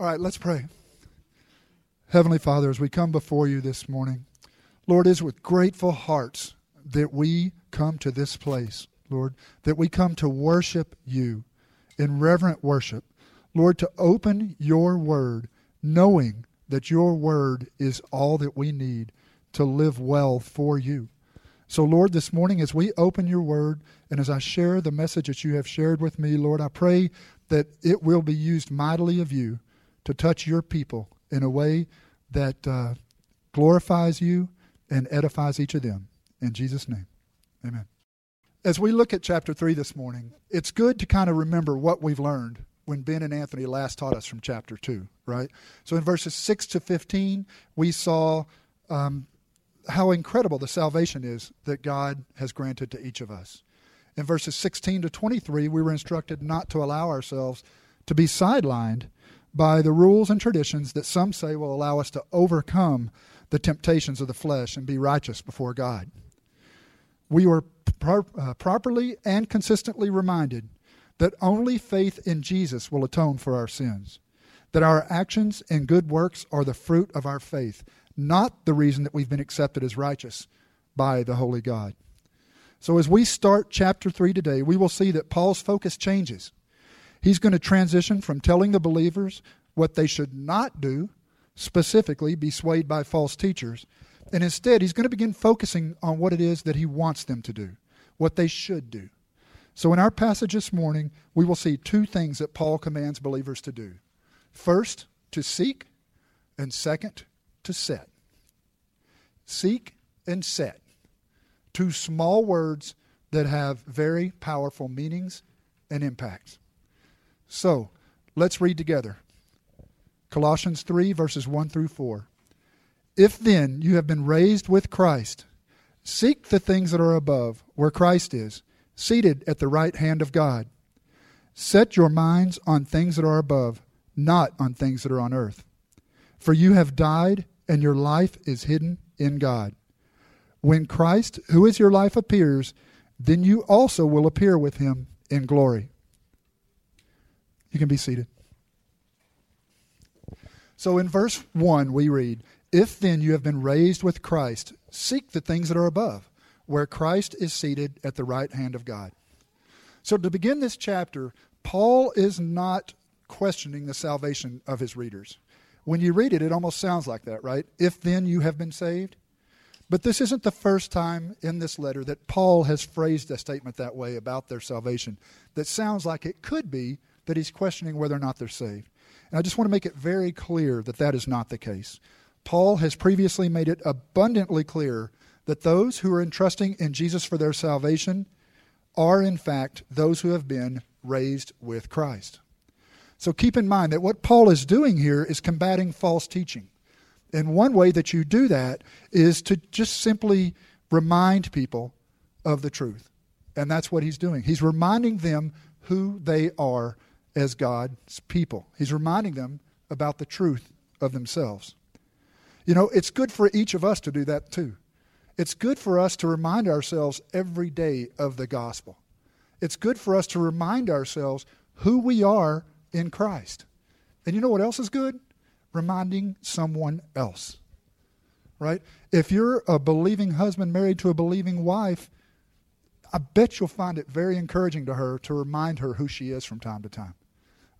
All right, let's pray. Heavenly Father, as we come before you this morning, Lord, it is with grateful hearts that we come to this place, Lord, that we come to worship you in reverent worship. Lord, to open your word, knowing that your word is all that we need to live well for you. So, Lord, this morning as we open your word and as I share the message that you have shared with me, Lord, I pray that it will be used mightily of you to touch your people in a way that uh, glorifies you and edifies each of them. In Jesus' name, amen. As we look at chapter 3 this morning, it's good to kind of remember what we've learned when Ben and Anthony last taught us from chapter 2, right? So in verses 6 to 15, we saw um, how incredible the salvation is that God has granted to each of us. In verses 16 to 23, we were instructed not to allow ourselves to be sidelined by the rules and traditions that some say will allow us to overcome the temptations of the flesh and be righteous before God. We were pro- uh, properly and consistently reminded that only faith in Jesus will atone for our sins, that our actions and good works are the fruit of our faith, not the reason that we've been accepted as righteous by the Holy God. So, as we start chapter 3 today, we will see that Paul's focus changes. He's going to transition from telling the believers what they should not do, specifically be swayed by false teachers, and instead he's going to begin focusing on what it is that he wants them to do, what they should do. So, in our passage this morning, we will see two things that Paul commands believers to do first, to seek, and second, to set. Seek and set. Two small words that have very powerful meanings and impacts. So, let's read together. Colossians 3, verses 1 through 4. If then you have been raised with Christ, seek the things that are above, where Christ is, seated at the right hand of God. Set your minds on things that are above, not on things that are on earth. For you have died, and your life is hidden in God. When Christ, who is your life, appears, then you also will appear with him in glory. You can be seated. So in verse 1, we read, If then you have been raised with Christ, seek the things that are above, where Christ is seated at the right hand of God. So to begin this chapter, Paul is not questioning the salvation of his readers. When you read it, it almost sounds like that, right? If then you have been saved. But this isn't the first time in this letter that Paul has phrased a statement that way about their salvation that sounds like it could be that he's questioning whether or not they're saved. And I just want to make it very clear that that is not the case. Paul has previously made it abundantly clear that those who are entrusting in Jesus for their salvation are, in fact, those who have been raised with Christ. So keep in mind that what Paul is doing here is combating false teaching. And one way that you do that is to just simply remind people of the truth. And that's what he's doing. He's reminding them who they are as God's people. He's reminding them about the truth of themselves. You know, it's good for each of us to do that too. It's good for us to remind ourselves every day of the gospel. It's good for us to remind ourselves who we are in Christ. And you know what else is good? Reminding someone else. Right? If you're a believing husband married to a believing wife, I bet you'll find it very encouraging to her to remind her who she is from time to time.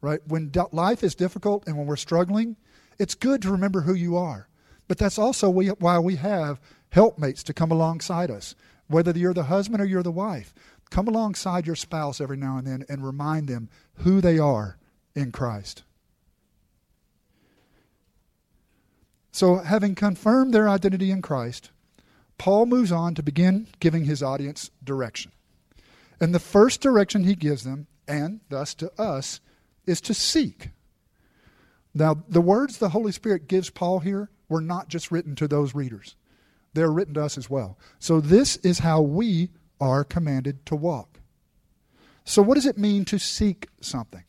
Right? When life is difficult and when we're struggling, it's good to remember who you are. But that's also why we have helpmates to come alongside us. Whether you're the husband or you're the wife, come alongside your spouse every now and then and remind them who they are in Christ. So, having confirmed their identity in Christ, Paul moves on to begin giving his audience direction. And the first direction he gives them, and thus to us, is to seek. Now, the words the Holy Spirit gives Paul here were not just written to those readers, they're written to us as well. So, this is how we are commanded to walk. So, what does it mean to seek something?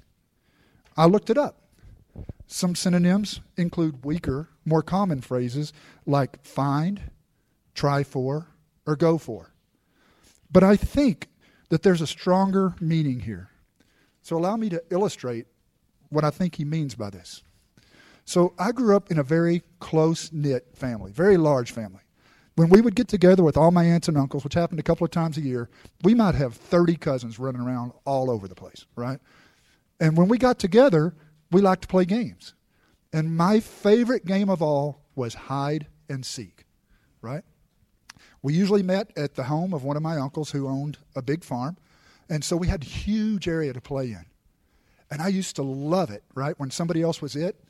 I looked it up. Some synonyms include weaker, more common phrases like find, try for, or go for. But I think that there's a stronger meaning here. So allow me to illustrate what I think he means by this. So I grew up in a very close knit family, very large family. When we would get together with all my aunts and uncles, which happened a couple of times a year, we might have 30 cousins running around all over the place, right? And when we got together, we liked to play games. And my favorite game of all was hide and seek, right? We usually met at the home of one of my uncles who owned a big farm. And so we had a huge area to play in. And I used to love it, right? When somebody else was it,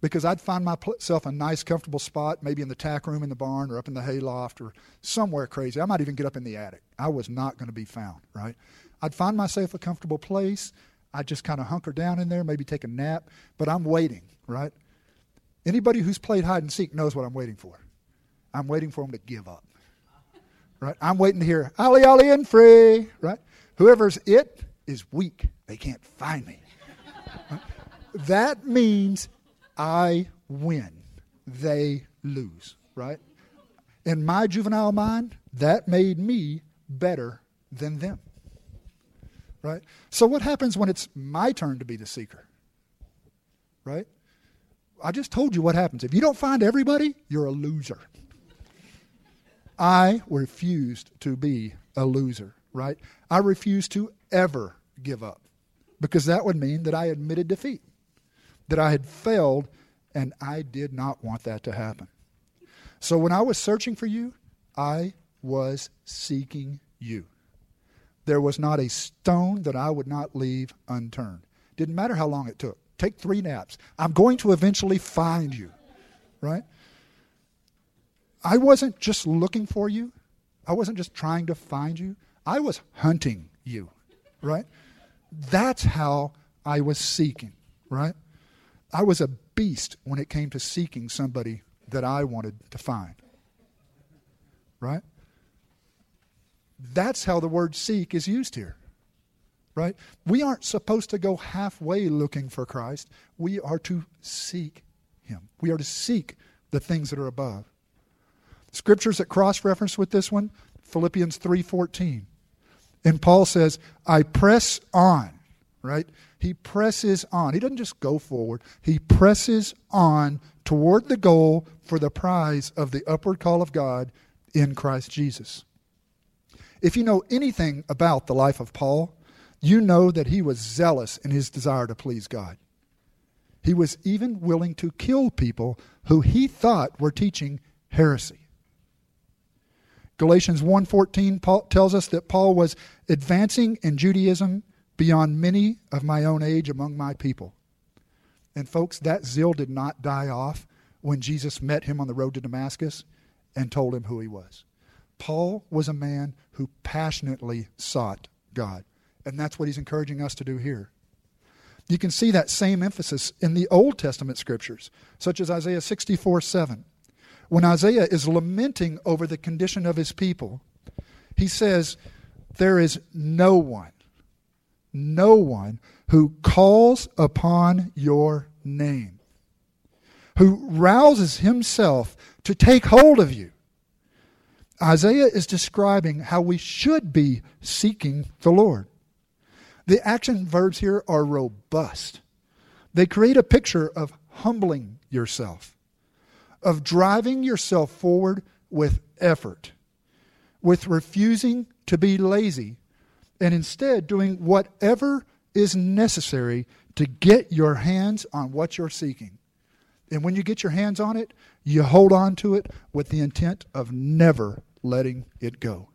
because I'd find myself a nice, comfortable spot, maybe in the tack room in the barn or up in the hayloft or somewhere crazy. I might even get up in the attic. I was not going to be found, right? I'd find myself a comfortable place. I'd just kind of hunker down in there, maybe take a nap, but I'm waiting, right? Anybody who's played hide and seek knows what I'm waiting for. I'm waiting for them to give up, right? I'm waiting to hear, ollie, ollie, and free, right? Whoever's it is weak. They can't find me. that means I win, they lose, right? In my juvenile mind, that made me better than them. Right? So, what happens when it's my turn to be the seeker? Right? I just told you what happens. If you don't find everybody, you're a loser. I refused to be a loser, right? I refused to ever give up because that would mean that I admitted defeat that I had failed, and I did not want that to happen. So when I was searching for you, I was seeking you. There was not a stone that I would not leave unturned. Didn't matter how long it took. Take three naps. I'm going to eventually find you, right? I wasn't just looking for you. I wasn't just trying to find you. I was hunting you, right? That's how I was seeking, right? I was a beast when it came to seeking somebody that I wanted to find. Right? That's how the word seek is used here. Right? We aren't supposed to go halfway looking for Christ. We are to seek him. We are to seek the things that are above. Scriptures that cross reference with this one, Philippians 3:14. And Paul says, "I press on," right? he presses on. He doesn't just go forward, he presses on toward the goal for the prize of the upward call of God in Christ Jesus. If you know anything about the life of Paul, you know that he was zealous in his desire to please God. He was even willing to kill people who he thought were teaching heresy. Galatians 1:14 tells us that Paul was advancing in Judaism beyond many of my own age among my people. And, folks, that zeal did not die off when Jesus met him on the road to Damascus and told him who he was. Paul was a man who passionately sought God. And that's what he's encouraging us to do here. You can see that same emphasis in the Old Testament scriptures, such as Isaiah 64 7. When Isaiah is lamenting over the condition of his people, he says, There is no one no one who calls upon your name, who rouses himself to take hold of you. Isaiah is describing how we should be seeking the Lord. The action verbs here are robust. They create a picture of humbling yourself, of driving yourself forward with effort, with refusing to be lazy and instead doing whatever is necessary to get your hands on what you're seeking. And when you get your hands on it, you hold on to it with the intent of never letting it go.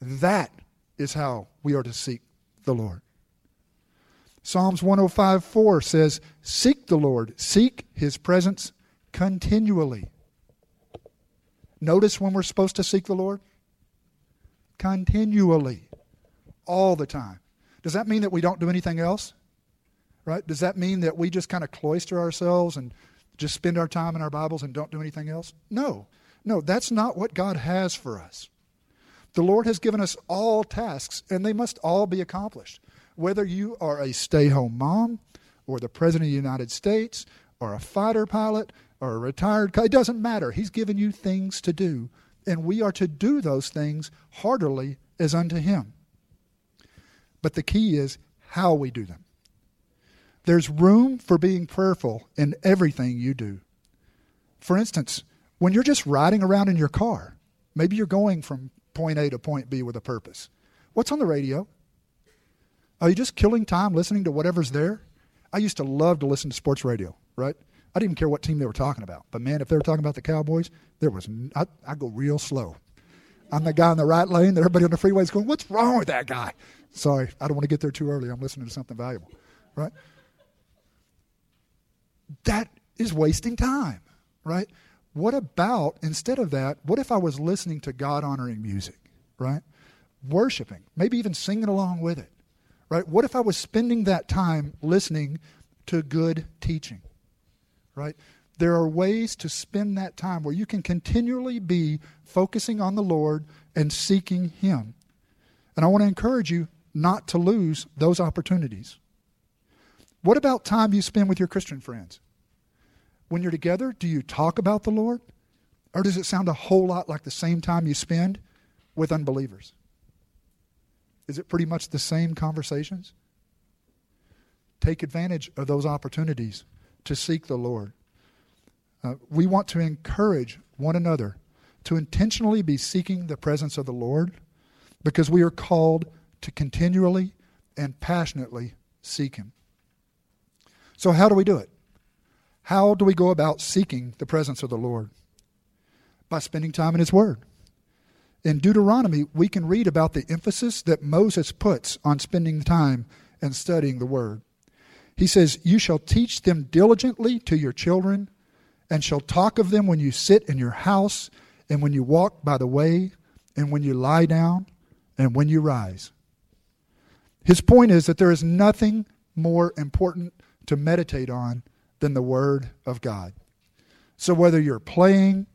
That is how we are to seek the Lord. Psalms 105 4 says, Seek the Lord, seek his presence continually. Notice when we're supposed to seek the Lord? Continually all the time. Does that mean that we don't do anything else? Right? Does that mean that we just kind of cloister ourselves and just spend our time in our Bibles and don't do anything else? No. No, that's not what God has for us. The Lord has given us all tasks, and they must all be accomplished. Whether you are a stay home mom, or the President of the United States, or a fighter pilot, or a retired, it doesn't matter. He's given you things to do, and we are to do those things heartily as unto Him. But the key is how we do them. There's room for being prayerful in everything you do. For instance, when you're just riding around in your car, maybe you're going from point A to point B with a purpose. What's on the radio? Are you just killing time listening to whatever's there? I used to love to listen to sports radio, right? I didn't even care what team they were talking about. But man, if they were talking about the Cowboys, there was I, I go real slow. I'm the guy in the right lane that everybody on the freeway is going, What's wrong with that guy? Sorry, I don't want to get there too early. I'm listening to something valuable, right? That is wasting time, right? What about, instead of that, what if I was listening to God honoring music, right? Worshiping, maybe even singing along with it, right? What if I was spending that time listening to good teaching, right? There are ways to spend that time where you can continually be focusing on the Lord and seeking Him. And I want to encourage you not to lose those opportunities. What about time you spend with your Christian friends? When you're together, do you talk about the Lord? Or does it sound a whole lot like the same time you spend with unbelievers? Is it pretty much the same conversations? Take advantage of those opportunities to seek the Lord. Uh, we want to encourage one another to intentionally be seeking the presence of the Lord because we are called to continually and passionately seek Him. So, how do we do it? How do we go about seeking the presence of the Lord? By spending time in His Word. In Deuteronomy, we can read about the emphasis that Moses puts on spending time and studying the Word. He says, You shall teach them diligently to your children, and shall talk of them when you sit in your house, and when you walk by the way, and when you lie down, and when you rise. His point is that there is nothing more important to meditate on than the Word of God. So whether you're playing,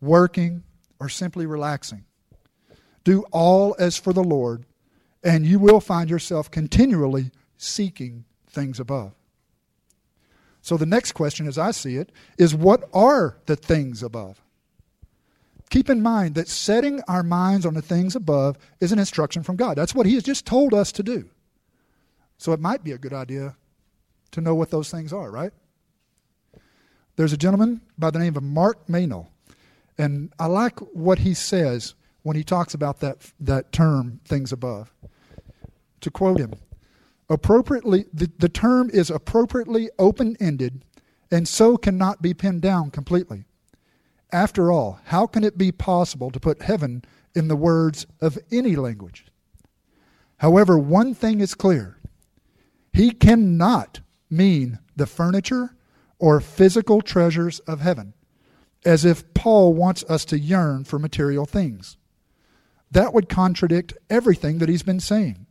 working, or simply relaxing, do all as for the Lord, and you will find yourself continually seeking things above. So the next question, as I see it, is what are the things above? Keep in mind that setting our minds on the things above is an instruction from God. That's what He has just told us to do. So it might be a good idea to know what those things are, right? There's a gentleman by the name of Mark Meynell, and I like what he says when he talks about that, that term, things above. To quote him, appropriately the, the term is appropriately open-ended and so cannot be pinned down completely. After all, how can it be possible to put heaven in the words of any language? However, one thing is clear. He cannot mean the furniture or physical treasures of heaven, as if Paul wants us to yearn for material things. That would contradict everything that he's been saying.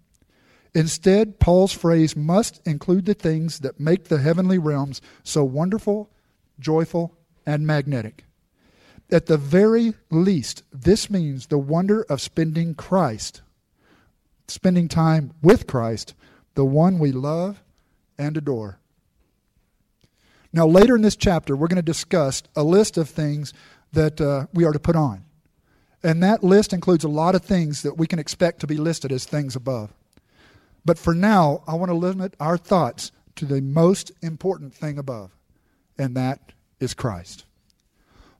Instead, Paul's phrase must include the things that make the heavenly realms so wonderful, joyful, and magnetic. At the very least, this means the wonder of spending Christ, spending time with Christ, the one we love and adore. Now, later in this chapter, we're going to discuss a list of things that uh, we are to put on. And that list includes a lot of things that we can expect to be listed as things above. But for now, I want to limit our thoughts to the most important thing above, and that is Christ.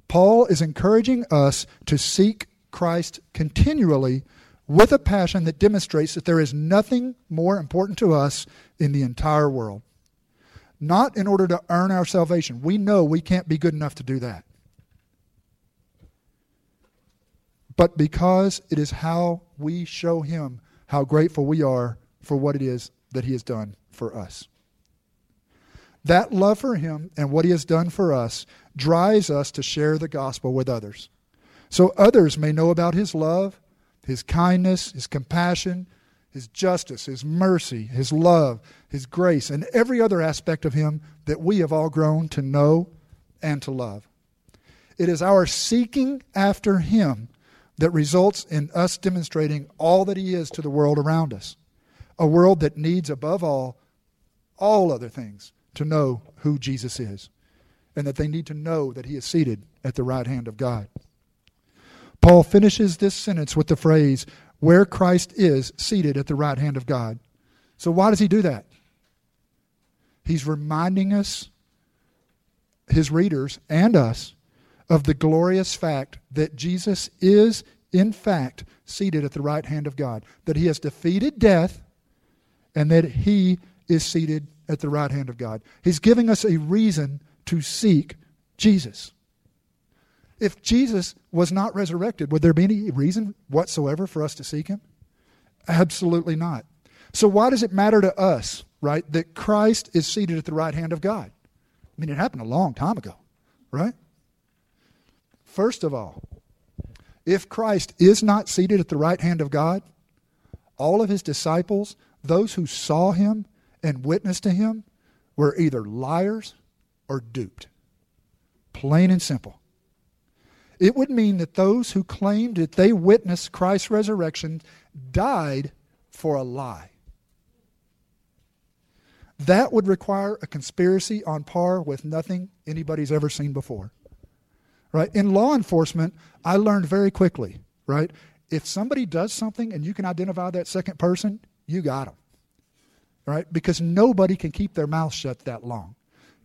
Paul is encouraging us to seek Christ continually with a passion that demonstrates that there is nothing more important to us in the entire world. Not in order to earn our salvation. We know we can't be good enough to do that. But because it is how we show Him how grateful we are for what it is that He has done for us. That love for Him and what He has done for us drives us to share the gospel with others. So others may know about His love, His kindness, His compassion, His justice, His mercy, His love, His grace, and every other aspect of Him that we have all grown to know and to love. It is our seeking after Him that results in us demonstrating all that He is to the world around us. A world that needs, above all, all other things, to know who Jesus is, and that they need to know that He is seated at the right hand of God. Paul finishes this sentence with the phrase, where Christ is seated at the right hand of God. So, why does he do that? He's reminding us, his readers and us, of the glorious fact that Jesus is, in fact, seated at the right hand of God, that he has defeated death, and that he is seated at the right hand of God. He's giving us a reason to seek Jesus. If Jesus was not resurrected, would there be any reason whatsoever for us to seek him? Absolutely not. So, why does it matter to us, right, that Christ is seated at the right hand of God? I mean, it happened a long time ago, right? First of all, if Christ is not seated at the right hand of God, all of his disciples, those who saw him and witnessed to him, were either liars or duped. Plain and simple. It would mean that those who claimed that they witnessed Christ's resurrection died for a lie. That would require a conspiracy on par with nothing anybody's ever seen before. Right? In law enforcement, I learned very quickly, right? If somebody does something and you can identify that second person, you got them. Right? Because nobody can keep their mouth shut that long.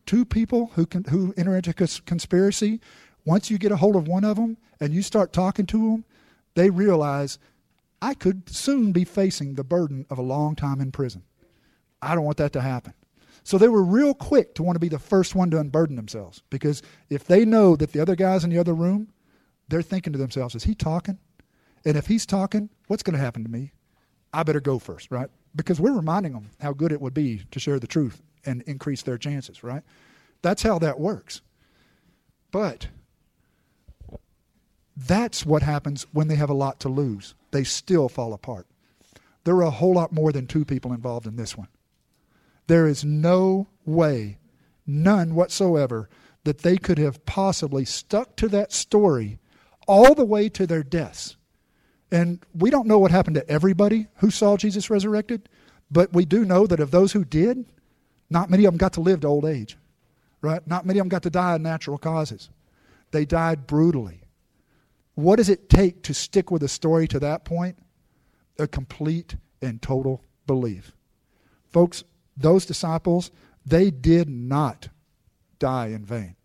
Two people who can who enter into a conspiracy, once you get a hold of one of them and you start talking to them, they realize I could soon be facing the burden of a long time in prison. I don't want that to happen. So they were real quick to want to be the first one to unburden themselves because if they know that the other guy's in the other room, they're thinking to themselves, is he talking? And if he's talking, what's going to happen to me? I better go first, right? Because we're reminding them how good it would be to share the truth and increase their chances, right? That's how that works. But that's what happens when they have a lot to lose. They still fall apart. There are a whole lot more than two people involved in this one. There is no way, none whatsoever, that they could have possibly stuck to that story all the way to their deaths. And we don't know what happened to everybody who saw Jesus resurrected, but we do know that of those who did, not many of them got to live to old age, right? Not many of them got to die of natural causes. They died brutally. What does it take to stick with a story to that point? A complete and total belief. Folks, those disciples, they did not die in vain.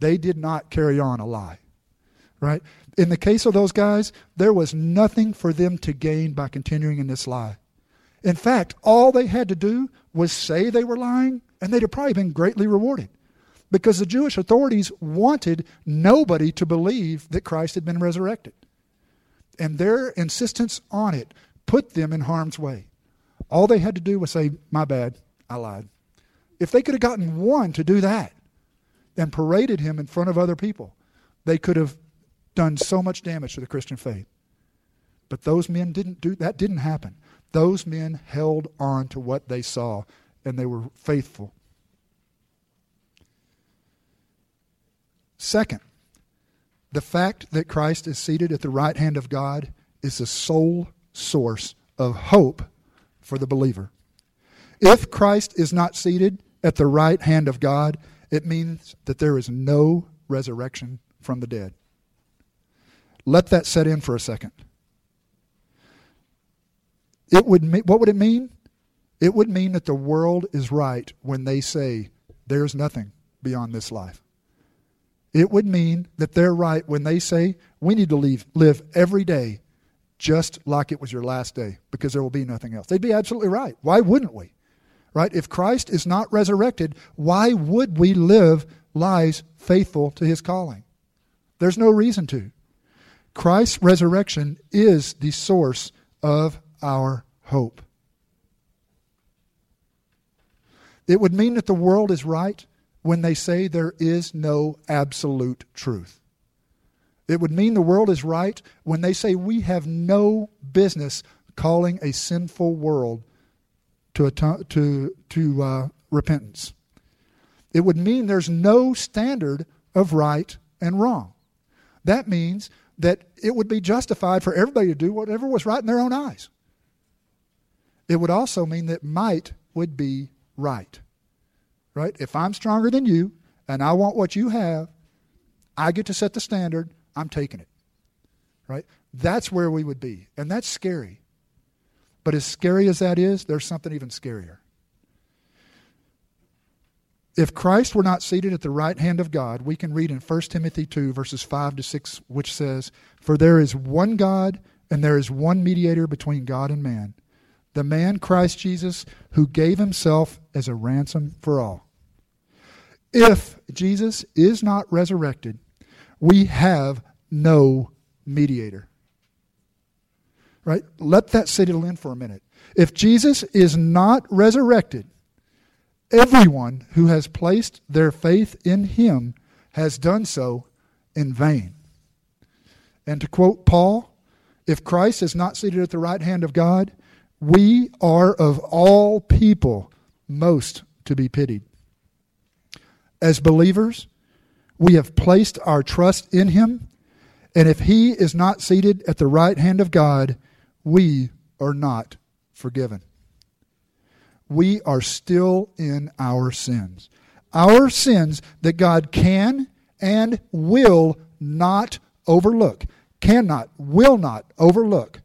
They did not carry on a lie. Right? In the case of those guys, there was nothing for them to gain by continuing in this lie. In fact, all they had to do was say they were lying, and they'd have probably been greatly rewarded because the Jewish authorities wanted nobody to believe that Christ had been resurrected. And their insistence on it put them in harm's way. All they had to do was say, My bad, I lied. If they could have gotten one to do that and paraded him in front of other people, they could have done so much damage to the Christian faith. But those men didn't do that didn't happen. Those men held on to what they saw and they were faithful. Second, the fact that Christ is seated at the right hand of God is the sole source of hope for the believer. If Christ is not seated at the right hand of God, it means that there is no resurrection from the dead. Let that set in for a second. It would what would it mean? It would mean that the world is right when they say there's nothing beyond this life. It would mean that they're right when they say we need to leave, live every day just like it was your last day because there will be nothing else. They'd be absolutely right. Why wouldn't we? Right? If Christ is not resurrected, why would we live lives faithful to his calling? There's no reason to. Christ's resurrection is the source of our hope. It would mean that the world is right when they say there is no absolute truth. It would mean the world is right when they say we have no business calling a sinful world to, to, to uh, repentance. It would mean there's no standard of right and wrong. That means that it would be justified for everybody to do whatever was right in their own eyes. It would also mean that might would be right right? If I'm stronger than you and I want what you have, I get to set the standard, I'm taking it. Right? That's where we would be. And that's scary. But as scary as that is, there's something even scarier. If Christ were not seated at the right hand of God, we can read in 1 Timothy 2, verses 5 to 6, which says, For there is one God, and there is one mediator between God and man, the man Christ Jesus, who gave himself as a ransom for all. If Jesus is not resurrected, we have no mediator. Right? Let that settle in for a minute. If Jesus is not resurrected, everyone who has placed their faith in him has done so in vain. And to quote Paul, if Christ is not seated at the right hand of God, we are of all people most to be pitied. As believers, we have placed our trust in him, and if he is not seated at the right hand of God, we are not forgiven. We are still in our sins. Our sins that God can and will not overlook, cannot, will not overlook,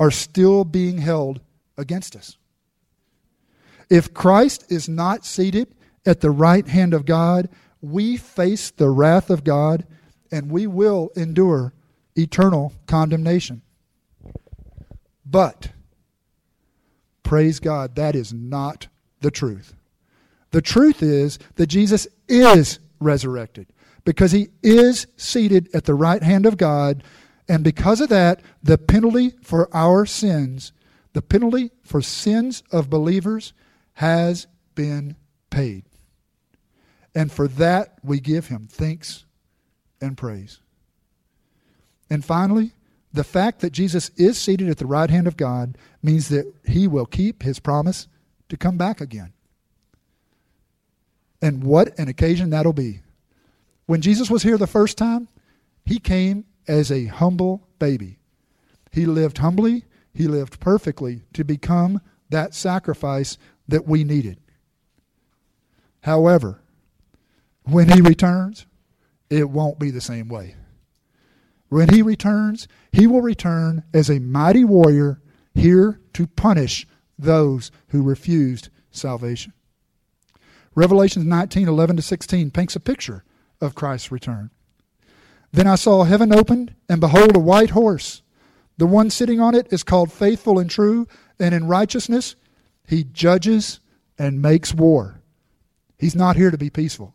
are still being held against us. If Christ is not seated at the right hand of God, we face the wrath of God and we will endure eternal condemnation. But, praise God, that is not the truth. The truth is that Jesus is resurrected because he is seated at the right hand of God. And because of that, the penalty for our sins, the penalty for sins of believers, has been paid. And for that, we give him thanks and praise. And finally, the fact that Jesus is seated at the right hand of God means that he will keep his promise to come back again. And what an occasion that'll be. When Jesus was here the first time, he came as a humble baby. He lived humbly, he lived perfectly to become that sacrifice that we needed. However, when he returns, it won't be the same way. When he returns, he will return as a mighty warrior here to punish those who refused salvation. Revelation 19 11 to 16 paints a picture of Christ's return. Then I saw heaven opened, and behold, a white horse. The one sitting on it is called faithful and true, and in righteousness he judges and makes war. He's not here to be peaceful.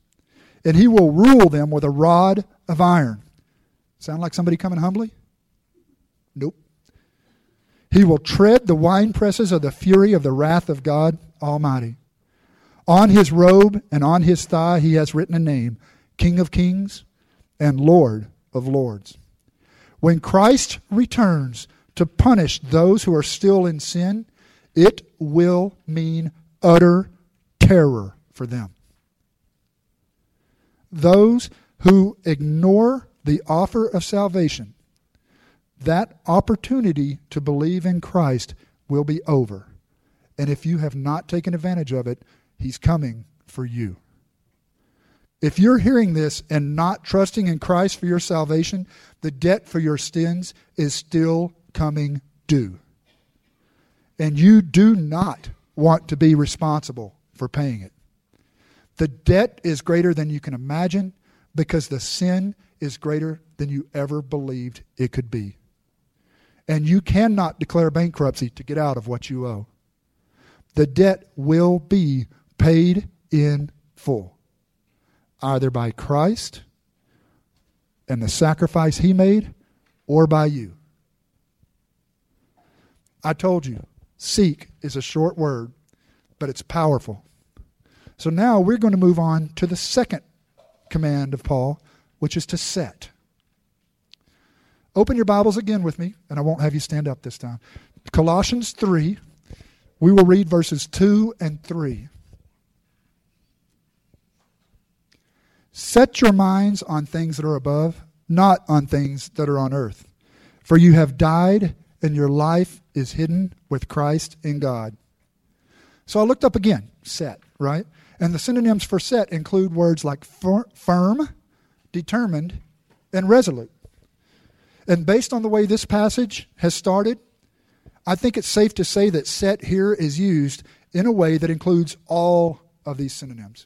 and he will rule them with a rod of iron. Sound like somebody coming humbly? Nope. He will tread the winepresses of the fury of the wrath of God Almighty. On his robe and on his thigh he has written a name King of Kings and Lord of Lords. When Christ returns to punish those who are still in sin, it will mean utter terror for them those who ignore the offer of salvation, that opportunity to believe in Christ will be over. And if you have not taken advantage of it, He's coming for you. If you're hearing this and not trusting in Christ for your salvation, the debt for your sins is still coming due. And you do not want to be responsible for paying it. The debt is greater than you can imagine because the sin is greater than you ever believed it could be. And you cannot declare bankruptcy to get out of what you owe. The debt will be paid in full, either by Christ and the sacrifice he made or by you. I told you, seek is a short word, but it's powerful. So now we're going to move on to the second command of Paul, which is to set. Open your Bibles again with me, and I won't have you stand up this time. Colossians 3, we will read verses 2 and 3. Set your minds on things that are above, not on things that are on earth. For you have died, and your life is hidden with Christ in God. So I looked up again, set, right? And the synonyms for set include words like firm, determined, and resolute. And based on the way this passage has started, I think it's safe to say that set here is used in a way that includes all of these synonyms.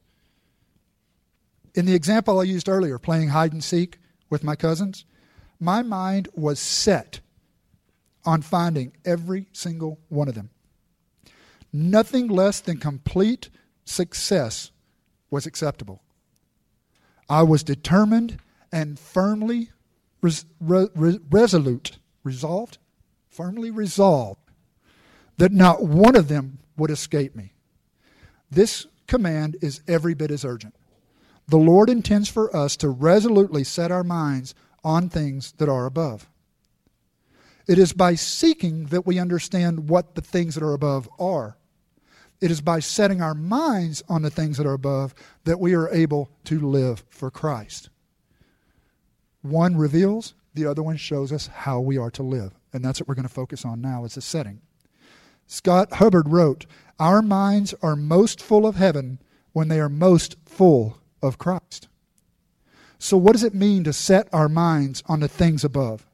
In the example I used earlier, playing hide and seek with my cousins, my mind was set on finding every single one of them. Nothing less than complete success was acceptable. I was determined and firmly res- re- resolute, resolved, firmly resolved that not one of them would escape me. This command is every bit as urgent. The Lord intends for us to resolutely set our minds on things that are above. It is by seeking that we understand what the things that are above are. It is by setting our minds on the things that are above that we are able to live for Christ. One reveals, the other one shows us how we are to live. And that's what we're going to focus on now is the setting. Scott Hubbard wrote, Our minds are most full of heaven when they are most full of Christ. So, what does it mean to set our minds on the things above?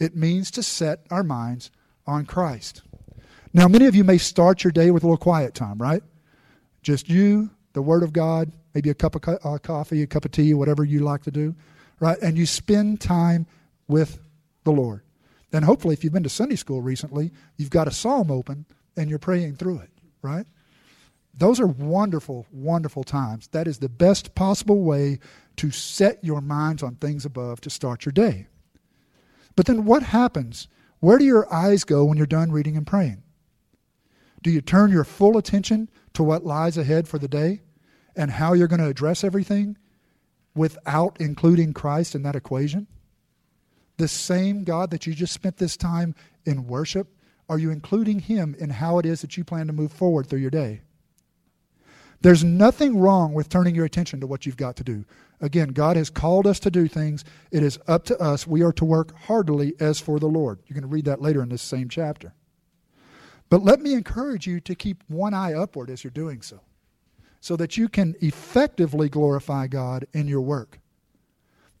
It means to set our minds on Christ. Now, many of you may start your day with a little quiet time, right? Just you, the Word of God, maybe a cup of co- uh, coffee, a cup of tea, whatever you like to do, right? And you spend time with the Lord. And hopefully, if you've been to Sunday school recently, you've got a psalm open and you're praying through it, right? Those are wonderful, wonderful times. That is the best possible way to set your minds on things above to start your day. But then what happens? Where do your eyes go when you're done reading and praying? Do you turn your full attention to what lies ahead for the day and how you're going to address everything without including Christ in that equation? The same God that you just spent this time in worship, are you including Him in how it is that you plan to move forward through your day? There's nothing wrong with turning your attention to what you've got to do. Again, God has called us to do things. It is up to us. We are to work heartily as for the Lord. You're going to read that later in this same chapter. But let me encourage you to keep one eye upward as you're doing so, so that you can effectively glorify God in your work.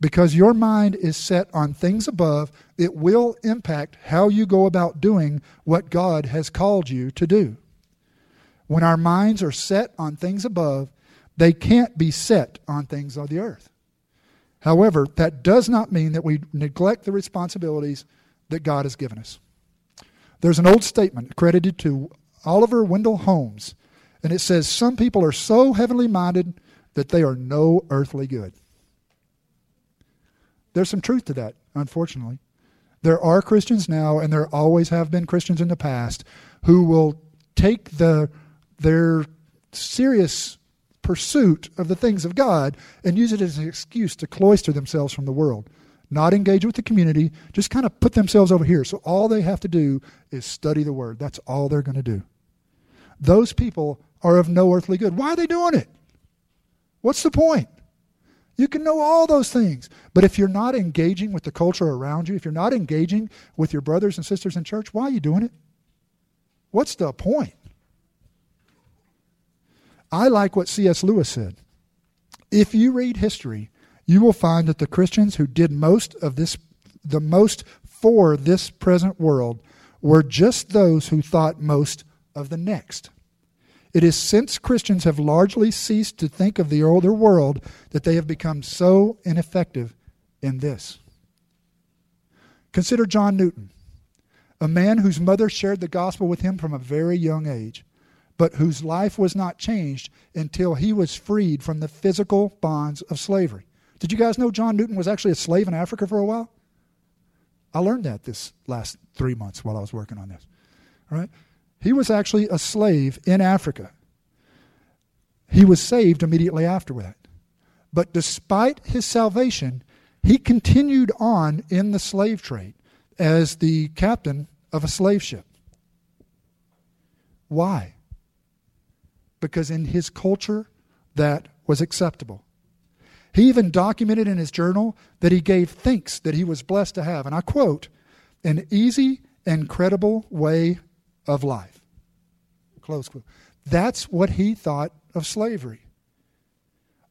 Because your mind is set on things above, it will impact how you go about doing what God has called you to do. When our minds are set on things above, they can't be set on things of the earth. However, that does not mean that we neglect the responsibilities that God has given us. There's an old statement credited to Oliver Wendell Holmes, and it says, Some people are so heavenly minded that they are no earthly good. There's some truth to that, unfortunately. There are Christians now, and there always have been Christians in the past, who will take the, their serious pursuit of the things of God and use it as an excuse to cloister themselves from the world not engage with the community, just kind of put themselves over here. So all they have to do is study the word. That's all they're going to do. Those people are of no earthly good. Why are they doing it? What's the point? You can know all those things. But if you're not engaging with the culture around you, if you're not engaging with your brothers and sisters in church, why are you doing it? What's the point? I like what C.S. Lewis said. If you read history, you will find that the Christians who did most of this, the most for this present world, were just those who thought most of the next. It is since Christians have largely ceased to think of the older world that they have become so ineffective in this. Consider John Newton, a man whose mother shared the gospel with him from a very young age, but whose life was not changed until he was freed from the physical bonds of slavery. Did you guys know John Newton was actually a slave in Africa for a while? I learned that this last three months while I was working on this. All right? He was actually a slave in Africa. He was saved immediately after that. But despite his salvation, he continued on in the slave trade as the captain of a slave ship. Why? Because in his culture, that was acceptable. He even documented in his journal that he gave thanks that he was blessed to have, and I quote, an easy and credible way of life. Close quote. That's what he thought of slavery.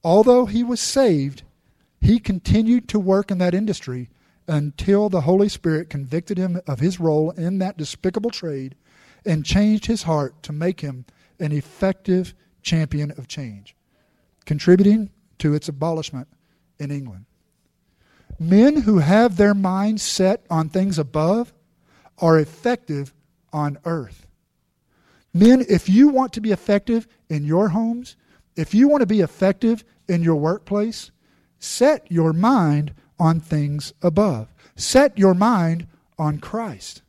Although he was saved, he continued to work in that industry until the Holy Spirit convicted him of his role in that despicable trade and changed his heart to make him an effective champion of change, contributing to its abolishment in England. Men who have their minds set on things above are effective on earth. Men, if you want to be effective in your homes, if you want to be effective in your workplace, set your mind on things above. Set your mind on Christ.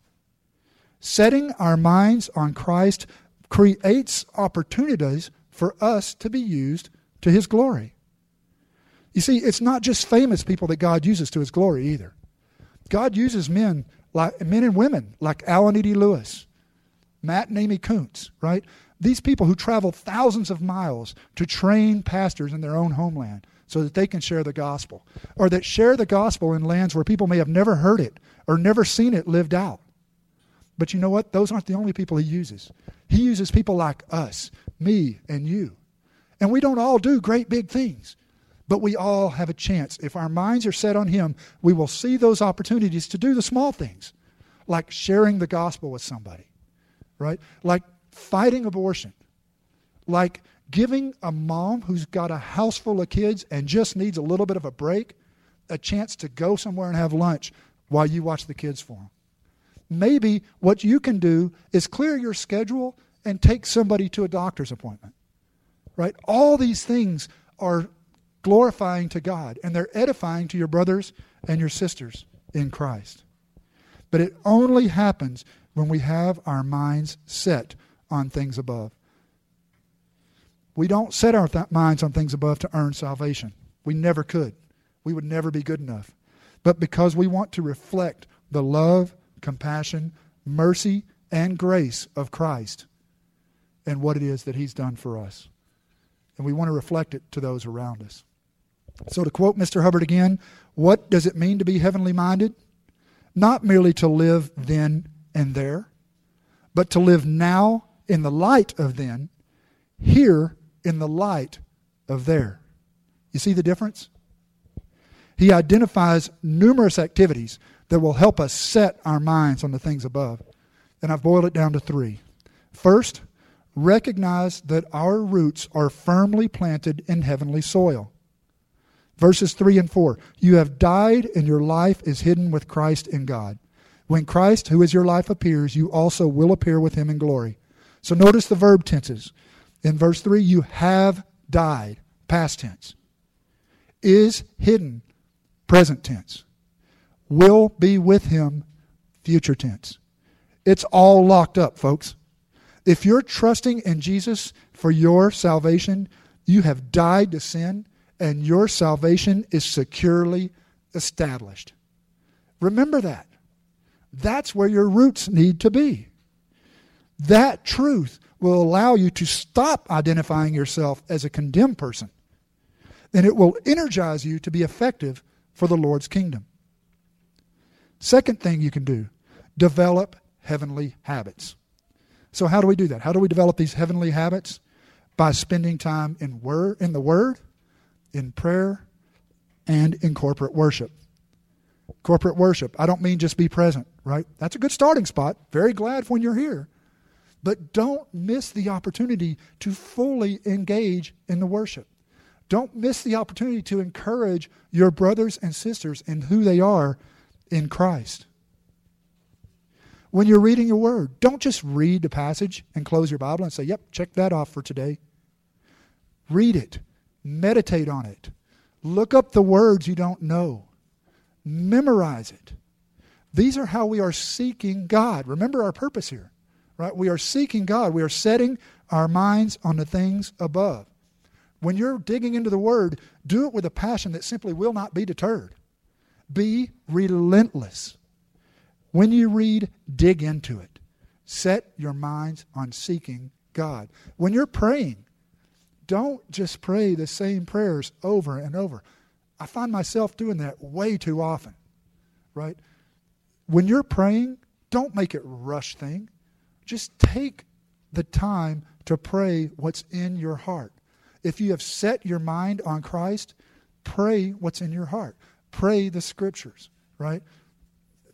Setting our minds on Christ creates opportunities for us to be used to His glory. You see, it's not just famous people that God uses to His glory either. God uses men like men and women like Alan E.D. Lewis, Matt and Amy Kuntz, right? These people who travel thousands of miles to train pastors in their own homeland so that they can share the gospel, or that share the gospel in lands where people may have never heard it or never seen it lived out. But you know what? Those aren't the only people he uses. He uses people like us, me, and you. And we don't all do great big things, but we all have a chance. If our minds are set on him, we will see those opportunities to do the small things, like sharing the gospel with somebody, right? Like fighting abortion, like giving a mom who's got a house full of kids and just needs a little bit of a break a chance to go somewhere and have lunch while you watch the kids for them. Maybe what you can do is clear your schedule and take somebody to a doctor's appointment. Right? All these things are glorifying to God and they're edifying to your brothers and your sisters in Christ. But it only happens when we have our minds set on things above. We don't set our th- minds on things above to earn salvation. We never could. We would never be good enough. But because we want to reflect the love, compassion, mercy, and grace of Christ and what it is that He's done for us. And we want to reflect it to those around us. So, to quote Mr. Hubbard again, what does it mean to be heavenly minded? Not merely to live then and there, but to live now in the light of then, here in the light of there. You see the difference? He identifies numerous activities that will help us set our minds on the things above. And I've boiled it down to three. First, recognize that our roots are firmly planted in heavenly soil. Verses 3 and 4 You have died, and your life is hidden with Christ in God. When Christ, who is your life, appears, you also will appear with him in glory. So notice the verb tenses. In verse 3, you have died, past tense. Is hidden, present tense. Will be with him, future tense. It's all locked up, folks. If you're trusting in Jesus for your salvation, you have died to sin, and your salvation is securely established. Remember that. That's where your roots need to be. That truth will allow you to stop identifying yourself as a condemned person. And it will energize you to be effective for the Lord's kingdom. Second thing you can do develop heavenly habits. So, how do we do that? How do we develop these heavenly habits? By spending time in, word, in the Word, in prayer, and in corporate worship. Corporate worship. I don't mean just be present, right? That's a good starting spot. Very glad when you're here. But don't miss the opportunity to fully engage in the worship. Don't miss the opportunity to encourage your brothers and sisters in who they are in Christ. When you're reading your word, don't just read the passage and close your Bible and say, Yep, check that off for today. Read it, meditate on it, look up the words you don't know, memorize it. These are how we are seeking God. Remember our purpose here right? We are seeking God. We are setting our minds on the things above. When you're digging into the Word, do it with a passion that simply will not be deterred. Be relentless. When you read, dig into it. Set your minds on seeking God. When you're praying, don't just pray the same prayers over and over. I find myself doing that way too often, right? When you're praying, don't make it rush thing. Just take the time to pray what's in your heart. If you have set your mind on Christ, pray what's in your heart. Pray the scriptures, right?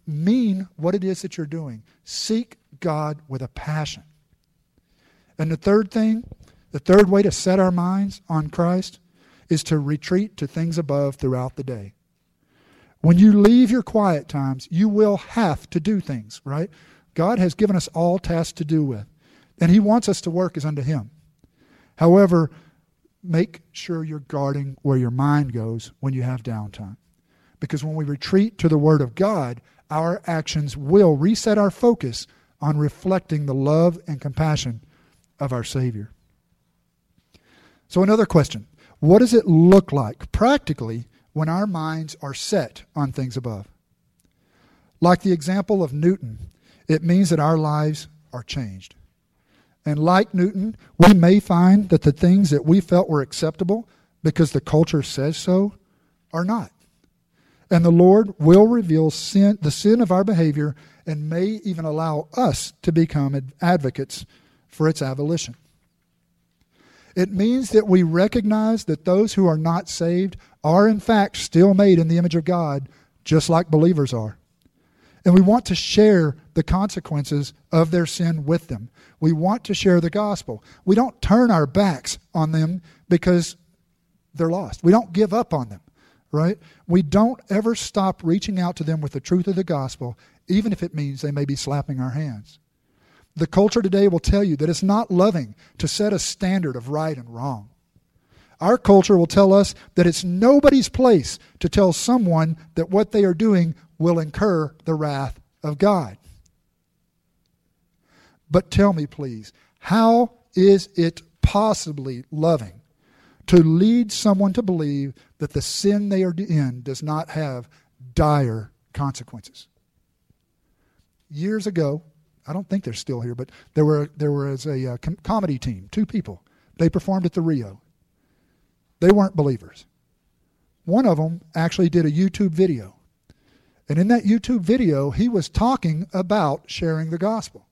Mean what it is that you're doing. Seek God with a passion. And the third thing, the third way to set our minds on Christ is to retreat to things above throughout the day. When you leave your quiet times, you will have to do things, right? God has given us all tasks to do with, and He wants us to work as unto Him. However, make sure you're guarding where your mind goes when you have downtime. Because when we retreat to the Word of God, our actions will reset our focus on reflecting the love and compassion of our Savior. So, another question What does it look like practically when our minds are set on things above? Like the example of Newton, it means that our lives are changed. And like Newton, we may find that the things that we felt were acceptable because the culture says so are not. And the Lord will reveal sin, the sin of our behavior and may even allow us to become advocates for its abolition. It means that we recognize that those who are not saved are, in fact, still made in the image of God, just like believers are. And we want to share the consequences of their sin with them. We want to share the gospel. We don't turn our backs on them because they're lost. We don't give up on them, right? We don't ever stop reaching out to them with the truth of the gospel, even if it means they may be slapping our hands. The culture today will tell you that it's not loving to set a standard of right and wrong. Our culture will tell us that it's nobody's place to tell someone that what they are doing will incur the wrath of God. But tell me, please, how is it possibly loving to lead someone to believe that the sin they are in does not have dire consequences? Years ago, I don't think they're still here, but there were there was a uh, com- comedy team, two people. They performed at the Rio. They weren't believers. One of them actually did a YouTube video. And in that YouTube video, he was talking about sharing the gospel.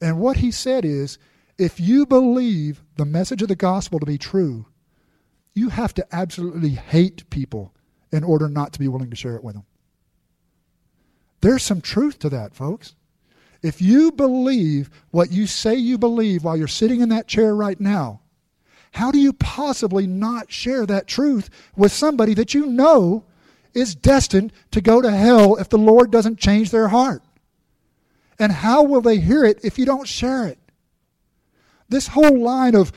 And what he said is if you believe the message of the gospel to be true, you have to absolutely hate people in order not to be willing to share it with them. There's some truth to that, folks. If you believe what you say you believe while you're sitting in that chair right now, how do you possibly not share that truth with somebody that you know is destined to go to hell if the Lord doesn't change their heart? And how will they hear it if you don't share it? This whole line of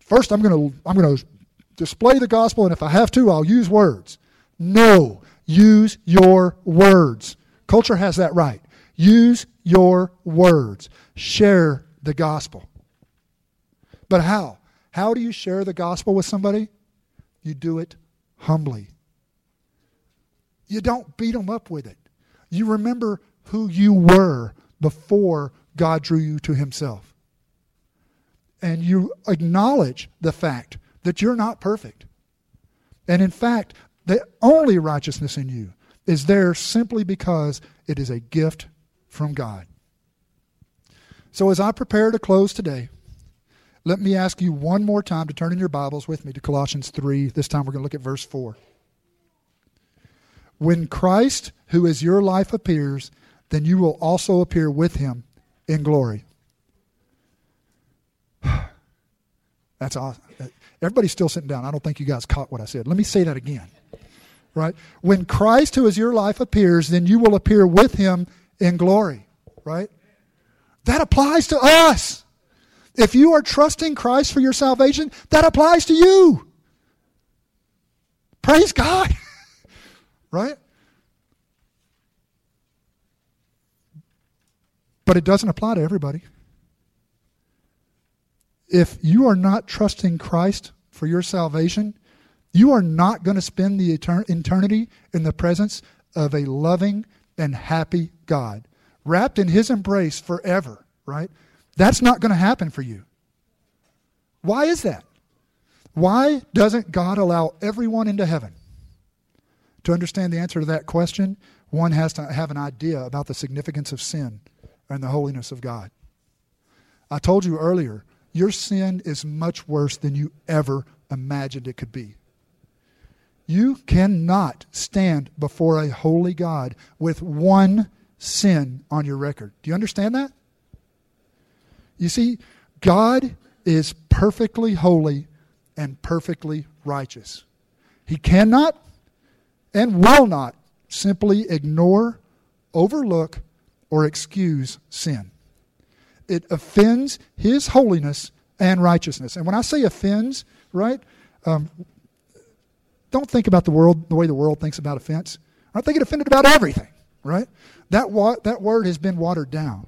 first I'm going to I'm going to display the gospel and if I have to I'll use words. No, use your words. Culture has that right. Use your words. Share the gospel. But how? How do you share the gospel with somebody? You do it humbly. You don't beat them up with it. You remember who you were before God drew you to Himself. And you acknowledge the fact that you're not perfect. And in fact, the only righteousness in you is there simply because it is a gift from God. So, as I prepare to close today, let me ask you one more time to turn in your Bibles with me to Colossians 3. This time we're going to look at verse 4. When Christ, who is your life, appears, then you will also appear with him in glory. That's awesome. Everybody's still sitting down. I don't think you guys caught what I said. Let me say that again. Right? When Christ, who is your life, appears, then you will appear with him in glory, right? That applies to us. If you are trusting Christ for your salvation, that applies to you. Praise God. right? But it doesn't apply to everybody. If you are not trusting Christ for your salvation, you are not going to spend the eternity in the presence of a loving, and happy God, wrapped in His embrace forever, right? That's not going to happen for you. Why is that? Why doesn't God allow everyone into heaven? To understand the answer to that question, one has to have an idea about the significance of sin and the holiness of God. I told you earlier, your sin is much worse than you ever imagined it could be. You cannot stand before a holy God with one sin on your record. Do you understand that? You see, God is perfectly holy and perfectly righteous. He cannot and will not simply ignore, overlook, or excuse sin. It offends His holiness and righteousness. And when I say offends, right, um, don't think about the world the way the world thinks about offense. I think it offended about everything, right? That, wa- that word has been watered down.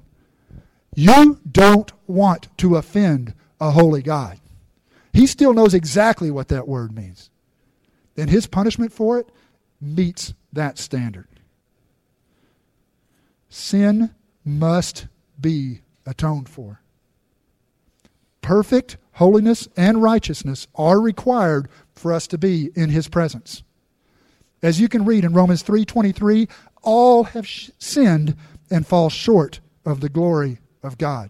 You don't want to offend a holy God. He still knows exactly what that word means. And his punishment for it meets that standard. Sin must be atoned for. Perfect holiness and righteousness are required for us to be in his presence. As you can read in Romans 3:23, all have sinned and fall short of the glory of God.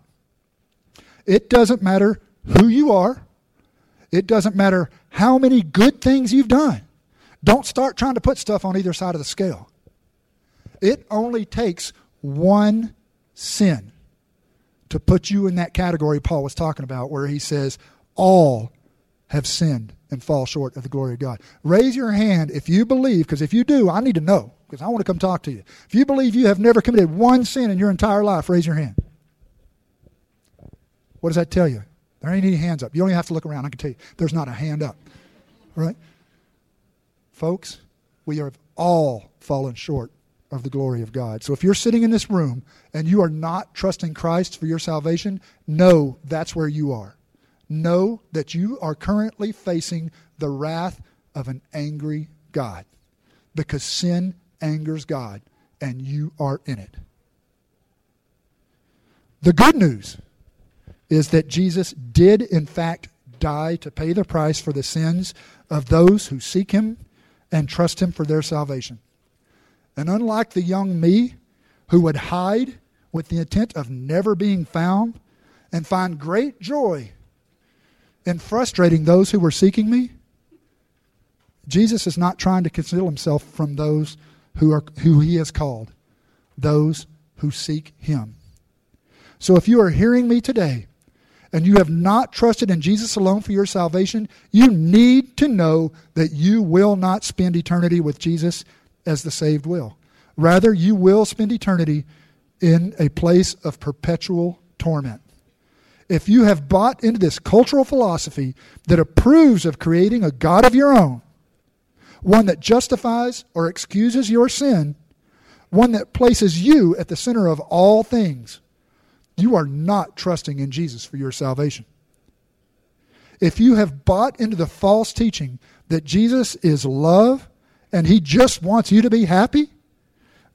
It doesn't matter who you are. It doesn't matter how many good things you've done. Don't start trying to put stuff on either side of the scale. It only takes one sin to put you in that category Paul was talking about, where he says, All have sinned and fall short of the glory of God. Raise your hand if you believe, because if you do, I need to know, because I want to come talk to you. If you believe you have never committed one sin in your entire life, raise your hand. What does that tell you? There ain't any hands up. You don't even have to look around. I can tell you, there's not a hand up. Right? Folks, we have all fallen short of the glory of God. So if you're sitting in this room and you are not trusting Christ for your salvation, know that's where you are. Know that you are currently facing the wrath of an angry God because sin angers God and you are in it. The good news is that Jesus did, in fact, die to pay the price for the sins of those who seek him and trust him for their salvation. And unlike the young me, who would hide with the intent of never being found and find great joy in frustrating those who were seeking me, Jesus is not trying to conceal himself from those who, are, who he has called, those who seek him. So if you are hearing me today and you have not trusted in Jesus alone for your salvation, you need to know that you will not spend eternity with Jesus as the saved will. Rather, you will spend eternity in a place of perpetual torment. If you have bought into this cultural philosophy that approves of creating a God of your own, one that justifies or excuses your sin, one that places you at the center of all things, you are not trusting in Jesus for your salvation. If you have bought into the false teaching that Jesus is love and he just wants you to be happy,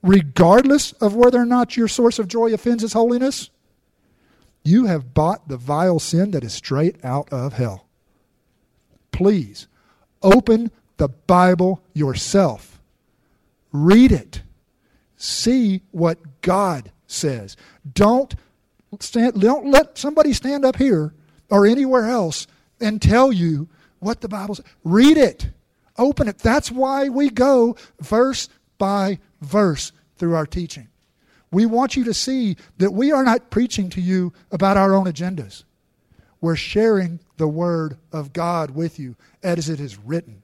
regardless of whether or not your source of joy offends his holiness, you have bought the vile sin that is straight out of hell. Please open the Bible yourself. Read it. See what God says. Don't stand, don't let somebody stand up here or anywhere else and tell you what the Bible says. Read it. Open it. That's why we go verse by verse through our teaching. We want you to see that we are not preaching to you about our own agendas. We're sharing the Word of God with you as it is written.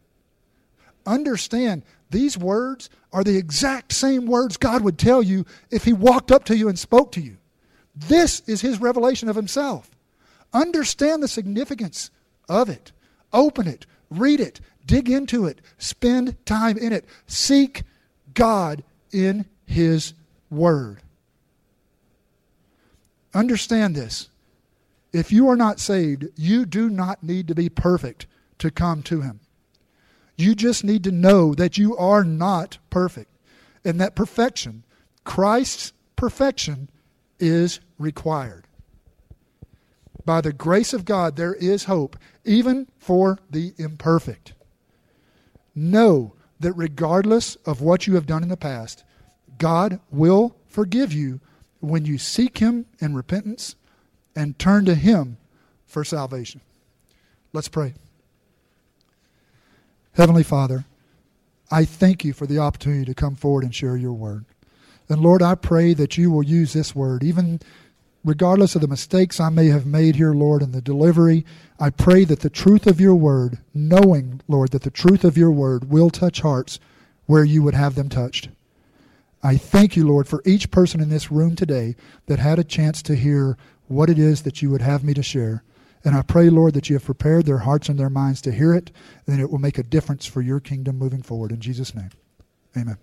Understand, these words are the exact same words God would tell you if He walked up to you and spoke to you. This is his revelation of himself. Understand the significance of it. Open it, read it, dig into it, spend time in it. Seek God in his word. Understand this. If you are not saved, you do not need to be perfect to come to him. You just need to know that you are not perfect and that perfection, Christ's perfection, is required. By the grace of God, there is hope, even for the imperfect. Know that regardless of what you have done in the past, God will forgive you when you seek Him in repentance and turn to Him for salvation. Let's pray. Heavenly Father, I thank you for the opportunity to come forward and share your word. And Lord, I pray that you will use this word, even regardless of the mistakes I may have made here, Lord, in the delivery. I pray that the truth of your word, knowing, Lord, that the truth of your word will touch hearts where you would have them touched. I thank you, Lord, for each person in this room today that had a chance to hear what it is that you would have me to share. And I pray, Lord, that you have prepared their hearts and their minds to hear it, and it will make a difference for your kingdom moving forward. In Jesus' name, amen.